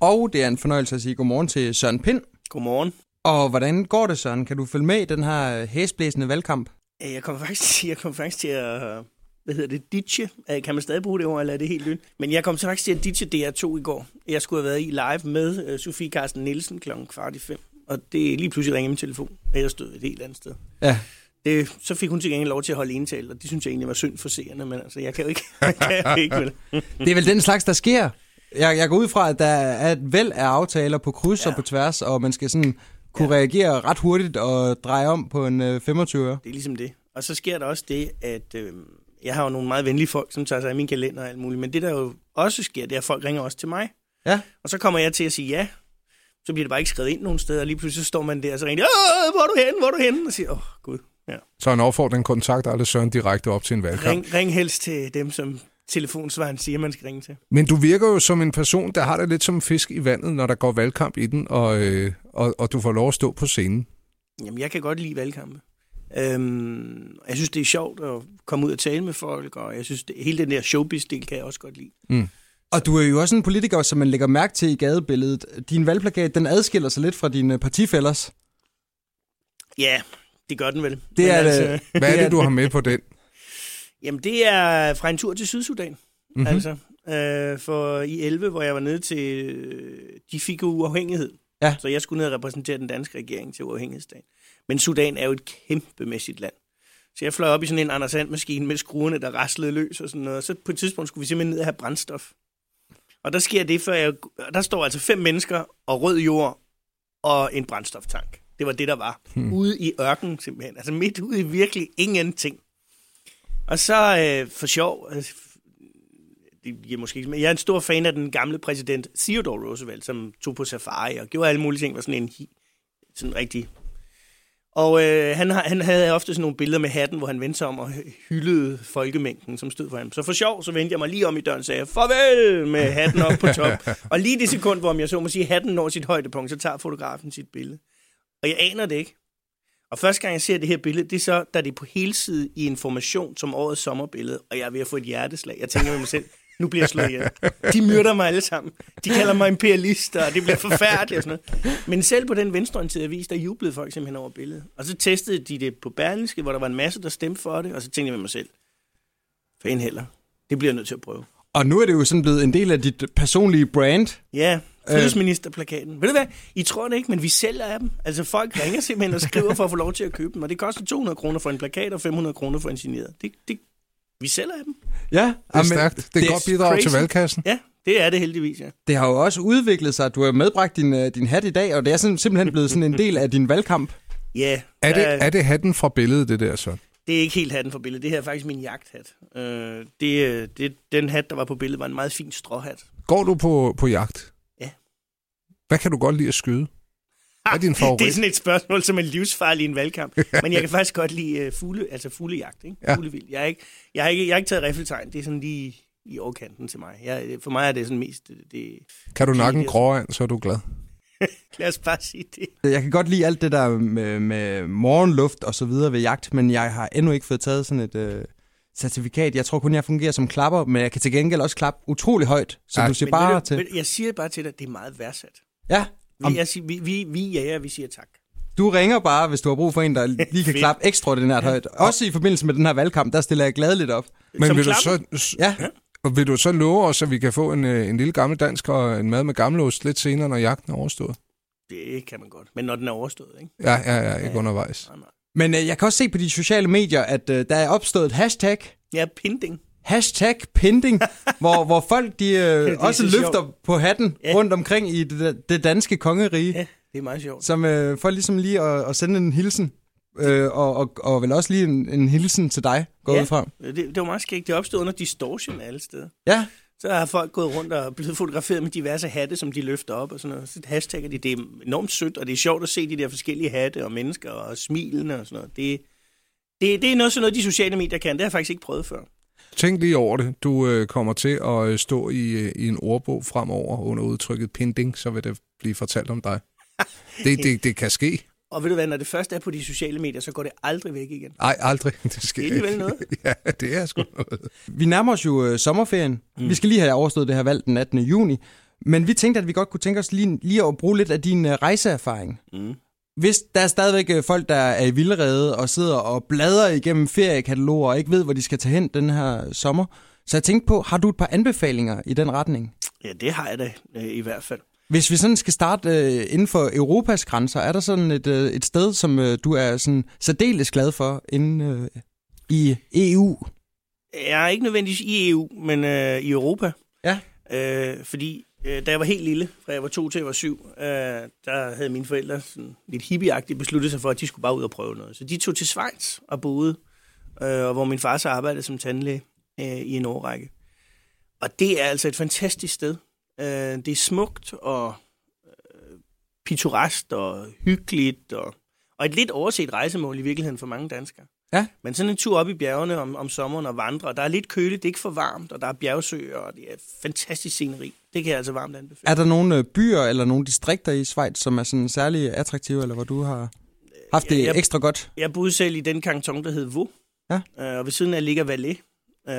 Og det er en fornøjelse at sige godmorgen til Søren Pind. Godmorgen. Og hvordan går det, Søren? Kan du følge med i den her hæsblæsende valgkamp? Øh, Jeg kommer faktisk, jeg kommer faktisk til at, hvad hedder det, ditche. Øh, Kan man stadig bruge det ord, eller er det helt nyt? Men jeg kom så faktisk til at ditche DR2 i går. Jeg skulle have været i live med uh, Sofie Carsten Nielsen kl. kvart i fem. Og det lige pludselig ringede min telefon, og jeg stod et helt andet sted. Ja. Det, så fik hun til gengæld lov til at holde indtale, og det synes jeg egentlig var synd for seerne, men altså, jeg kan jo ikke, jeg kan jo ikke vel. Det er vel den slags, der sker. Jeg, jeg går ud fra, at der er et væld af aftaler på kryds ja. Og på tværs, og man skal sådan kunne ja. reagere ret hurtigt og dreje om på en øh, 25 øre. Det er ligesom det. Og så sker der også det, at øh, jeg har jo nogle meget venlige folk, som tager sig af min kalender og alt muligt, men det der jo også sker, det er, at folk ringer også til mig. Ja. Og så kommer jeg til at sige ja. Så bliver det bare ikke skrevet ind nogen steder, og lige pludselig så står man der, og så ringer de, "Åh, hvor er du henne, hvor er du henne? Og siger, åh, oh, gud. Ja. Så en opfordring kontakt aldrig Søren direkte op til en valgkamp. Ring, ring helst til dem, som telefonsvaren siger, man skal ringe til. Men du virker jo som en person, der har det lidt som en fisk i vandet, når der går valgkamp i den, og, øh, og, og du får lov at stå på scenen. Jamen, jeg kan godt lide valgkampe. Øhm, jeg synes, det er sjovt at komme ud og tale med folk, og jeg synes, det, hele den der showbiz-del kan jeg også godt lide. Og du er jo også en politiker, som man lægger mærke til i gadebilledet. Din valgplakat, den adskiller sig lidt fra dine partifællers. Ja, det gør den vel. Det er Men det. Hvad er det, du har med på den? Jamen, det er fra en tur til Sydsudan. Mhm. Mm-hmm. Altså, øh, for i 11, hvor jeg var nede til... Øh, de fik jo uafhængighed. Ja. Så jeg skulle ned og repræsentere den danske regering til uafhængighedsdagen. Men Sudan er jo et kæmpemæssigt land. Så jeg fløj op i sådan en Anders Sand-maskine med skruerne, der raslede løs og sådan noget. Og så på et tidspunkt skulle vi simpelthen ned og have brændstof. Og der sker det, for jeg, der står altså fem mennesker og rød jord og en brændstoftank. Det var det, der var. Hmm. Ude i ørken simpelthen. Altså midt ude i virkelig ingenting. Og så øh, for sjov, øh, det giver måske ikke, men jeg er en stor fan af den gamle præsident Theodore Roosevelt, som tog på safari og gjorde alle mulige ting, var sådan en sådan rigtig... Og øh, han, han havde ofte sådan nogle billeder med hatten, hvor han vendte sig om og hyldede folkemængden, som stod for ham. Så for sjov, så vendte jeg mig lige om i døren og sagde, farvel med hatten op på top. og lige det sekund, hvor om jeg så må sige, hatten når sit højdepunkt, så tager fotografen sit billede. Og jeg aner det ikke. Og første gang, jeg ser det her billede, det er så, da det er på hele side i information som årets sommerbillede, og jeg er ved at få et hjerteslag. Jeg tænker med mig selv, nu bliver jeg slået ihjel. De myrder mig alle sammen. De kalder mig imperialist, og det bliver forfærdeligt og sådan noget. Men selv på den venstreorienterede avis, der jublede folk simpelthen over billedet. Og så testede de det på Berlingske, hvor der var en masse, der stemte for det, og så tænkte jeg med mig selv, en heller. Det bliver jeg nødt til at prøve. Og nu er det jo sådan blevet en del af dit personlige brand. Ja, fødselsministerplakaten. Øh. Ved du hvad? I tror det ikke, men vi sælger af dem. Altså folk ringer simpelthen og skriver for at få lov til at købe dem, og det koster 200 kroner for en plakat og 500 kroner for en signeret. Det, det, vi sælger af dem. Ja, Det er stærkt. Det er godt bidrag crazy. til valgkassen. Ja, det er det heldigvis, ja. Det har jo også udviklet sig. Du har medbragt din, øh, din hat i dag, og det er sådan, simpelthen blevet sådan en del af din valgkamp. Ja, Er det, er det hatten fra billedet, det der så? det er ikke helt hatten for billedet. Det her er faktisk min jagthat. Øh, det, øh, det, den hat, der var på billedet, var en meget fin stråhat. Går du på, på jagt? Hvad kan du godt lide at skyde? Hvad er din favorit? Det er sådan et spørgsmål, som er livsfarligt i en valgkamp. Men jeg kan faktisk godt lide uh, fugle, altså fuglejagt, ikke? Ja. Fuglevild. Jeg, er ikke, jeg, har ikke, jeg har ikke taget riffeltegn. Det er sådan lige i overkanten til mig. Jeg, for mig er det sådan mest... Det, det, Kan du nakke en gråand, så er du glad. lad os bare sige det. Jeg kan godt lide alt det der med, med morgenluft og så videre ved jagt, men jeg har endnu ikke fået taget sådan et øh, certifikat. Jeg tror kun, jeg fungerer som klapper, men jeg kan til gengæld også klappe utrolig højt. Så Ja. du siger Men bare du, til... jeg siger bare til dig, at det er meget værdsat. Ja, Om- Vi, jeg siger, vi, vi, vi jager, vi siger tak. du ringer bare, hvis du har brug for en, der lige kan klappe ekstraordinært højt. Også i forbindelse med den her valgkamp, der stiller jeg gladeligt op. Men Som vil du, klapper? så, Ja, og vil du så love os, at vi kan få en, øh, en lille gammel dansk og en mad med gammelost lidt senere, når jagten er overstået? Det kan man godt. Men når den er overstået, ikke? Ja, ja, ja, ikke undervejs. Nej, nej. men øh, jeg kan også se på de sociale medier, at øh, der er opstået et hashtag, Ja, pinding. Hashtag pinding, hvor, hvor folk de, øh, også så løfter sjovt. på hatten Ja. rundt omkring i det, det danske kongerige. Ja, det er meget sjovt. som øh, for ligesom lige at, at sende en hilsen, øh, og, og, og vel også lige en, en hilsen til dig, går Ja. ud fra. Det, det var meget skægt. Det opstod under distortion alle steder. Ja, Så har folk gået rundt og blevet fotograferet med diverse hatte, som de løfter op og sådan noget. Så hashtagger de. Det er enormt sødt, og det er sjovt at se de der forskellige hatte og mennesker og smilene og sådan noget. Det, det, det er noget sådan noget, de sociale medier kan. Det har jeg faktisk ikke prøvet før. Tænk lige over det. Du øh, kommer til at øh, stå i, øh, i en ordbog fremover under udtrykket pinding, så vil det blive fortalt om dig. Det, det, det kan ske. Og ved du hvad, når det først er på de sociale medier, så går det aldrig væk igen. Nej, aldrig. Det sker Det er alligevel noget. ja, det er sgu noget. vi nærmer os jo øh, sommerferien. Mm. Vi skal lige have overstået det her valg den 18. juni. Men vi tænkte, at vi godt kunne tænke os lige, lige at bruge lidt af din uh, rejseerfaring. Mm. Hvis der er stadigvæk øh, folk, der er i vildrede og sidder og bladrer igennem feriekataloger og ikke ved, hvor de skal tage hen den her sommer. Så jeg tænkte på, har du et par anbefalinger i den retning? Ja, det har jeg da øh, i hvert fald. Hvis vi sådan skal starte øh, inden for Europas grænser, er der sådan et, øh, et sted, som øh, du er sådan særdeles glad for inden øh, i EU? Jeg er ikke nødvendigvis i EU, men øh, i Europa. Ja. Øh, fordi Øh, da jeg var helt lille, fra jeg var to til jeg var syv, øh, der havde mine forældre sådan lidt hippieagtigt besluttet sig for, at de skulle bare ud og prøve noget. Så de tog til Schweiz og boede, øh, og hvor min far så arbejdede som tandlæge øh, i en årrække. Og det er altså et fantastisk sted. Øh, det er smukt og øh, pittoresk og hyggeligt og, og et lidt overset rejsemål i virkeligheden for mange danskere. Ja. Men sådan en tur op i bjergene om, om sommeren og vandre, og der er lidt køligt, det er ikke for varmt, og der er bjergsøer, og det er fantastisk sceneri. Det kan jeg altså varmt anbefale. Er der nogle øh, byer eller nogle distrikter i Schweiz, som er sådan særlig attraktive, eller hvor du har haft det jeg- jeg- ekstra godt? Jeg boede selv i den kanton, der hed Vaud, Ja. øh, og ved siden af ligger Valais, øh,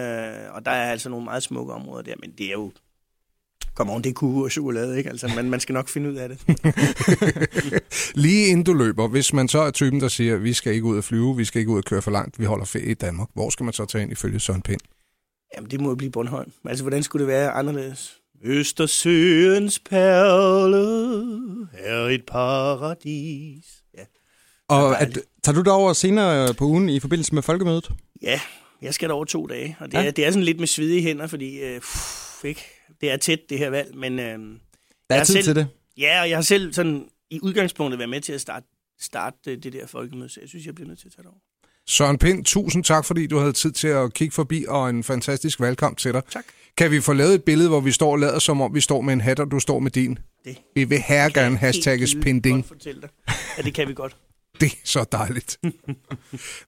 og der er altså nogle meget smukke områder der, men det er jo... Kom on, det er kuge og chokolade, ikke? Altså, man, man skal nok finde ud af det. Lige inden du løber, hvis man så er typen, der siger, vi skal ikke ud at flyve, vi skal ikke ud at køre for langt, vi holder ferie i Danmark, hvor skal man så tage ind ifølge Søren Pind? Jamen, det må jo blive Bornholm. Altså, hvordan skulle det være anderledes? Østersøens perle er et paradis. Ja. Og at, tager du derover senere på ugen i forbindelse med folkemødet? Ja, jeg skal der over to dage, og det, Ja. ja. er, det er sådan lidt med svedige hænder, fordi øh, pff, ikke? det er tæt, det her valg, men øh, Der Jeg er tid selv- til det. ja, og jeg har selv sådan i udgangspunktet været med til at starte, starte øh, det der folkemøde, så jeg synes, jeg bliver nødt til at tage det over. Søren Pind, tusind tak, fordi du havde tid til at kigge forbi, og en fantastisk valgkamp til dig. Tak. Kan vi få lavet et billede, hvor vi står og lader, som om vi står med en hat, og du står med din? Det Vi vil her gerne hashtagges Pinding. godt fortælle dig. Ja, det kan vi godt. Det er så dejligt.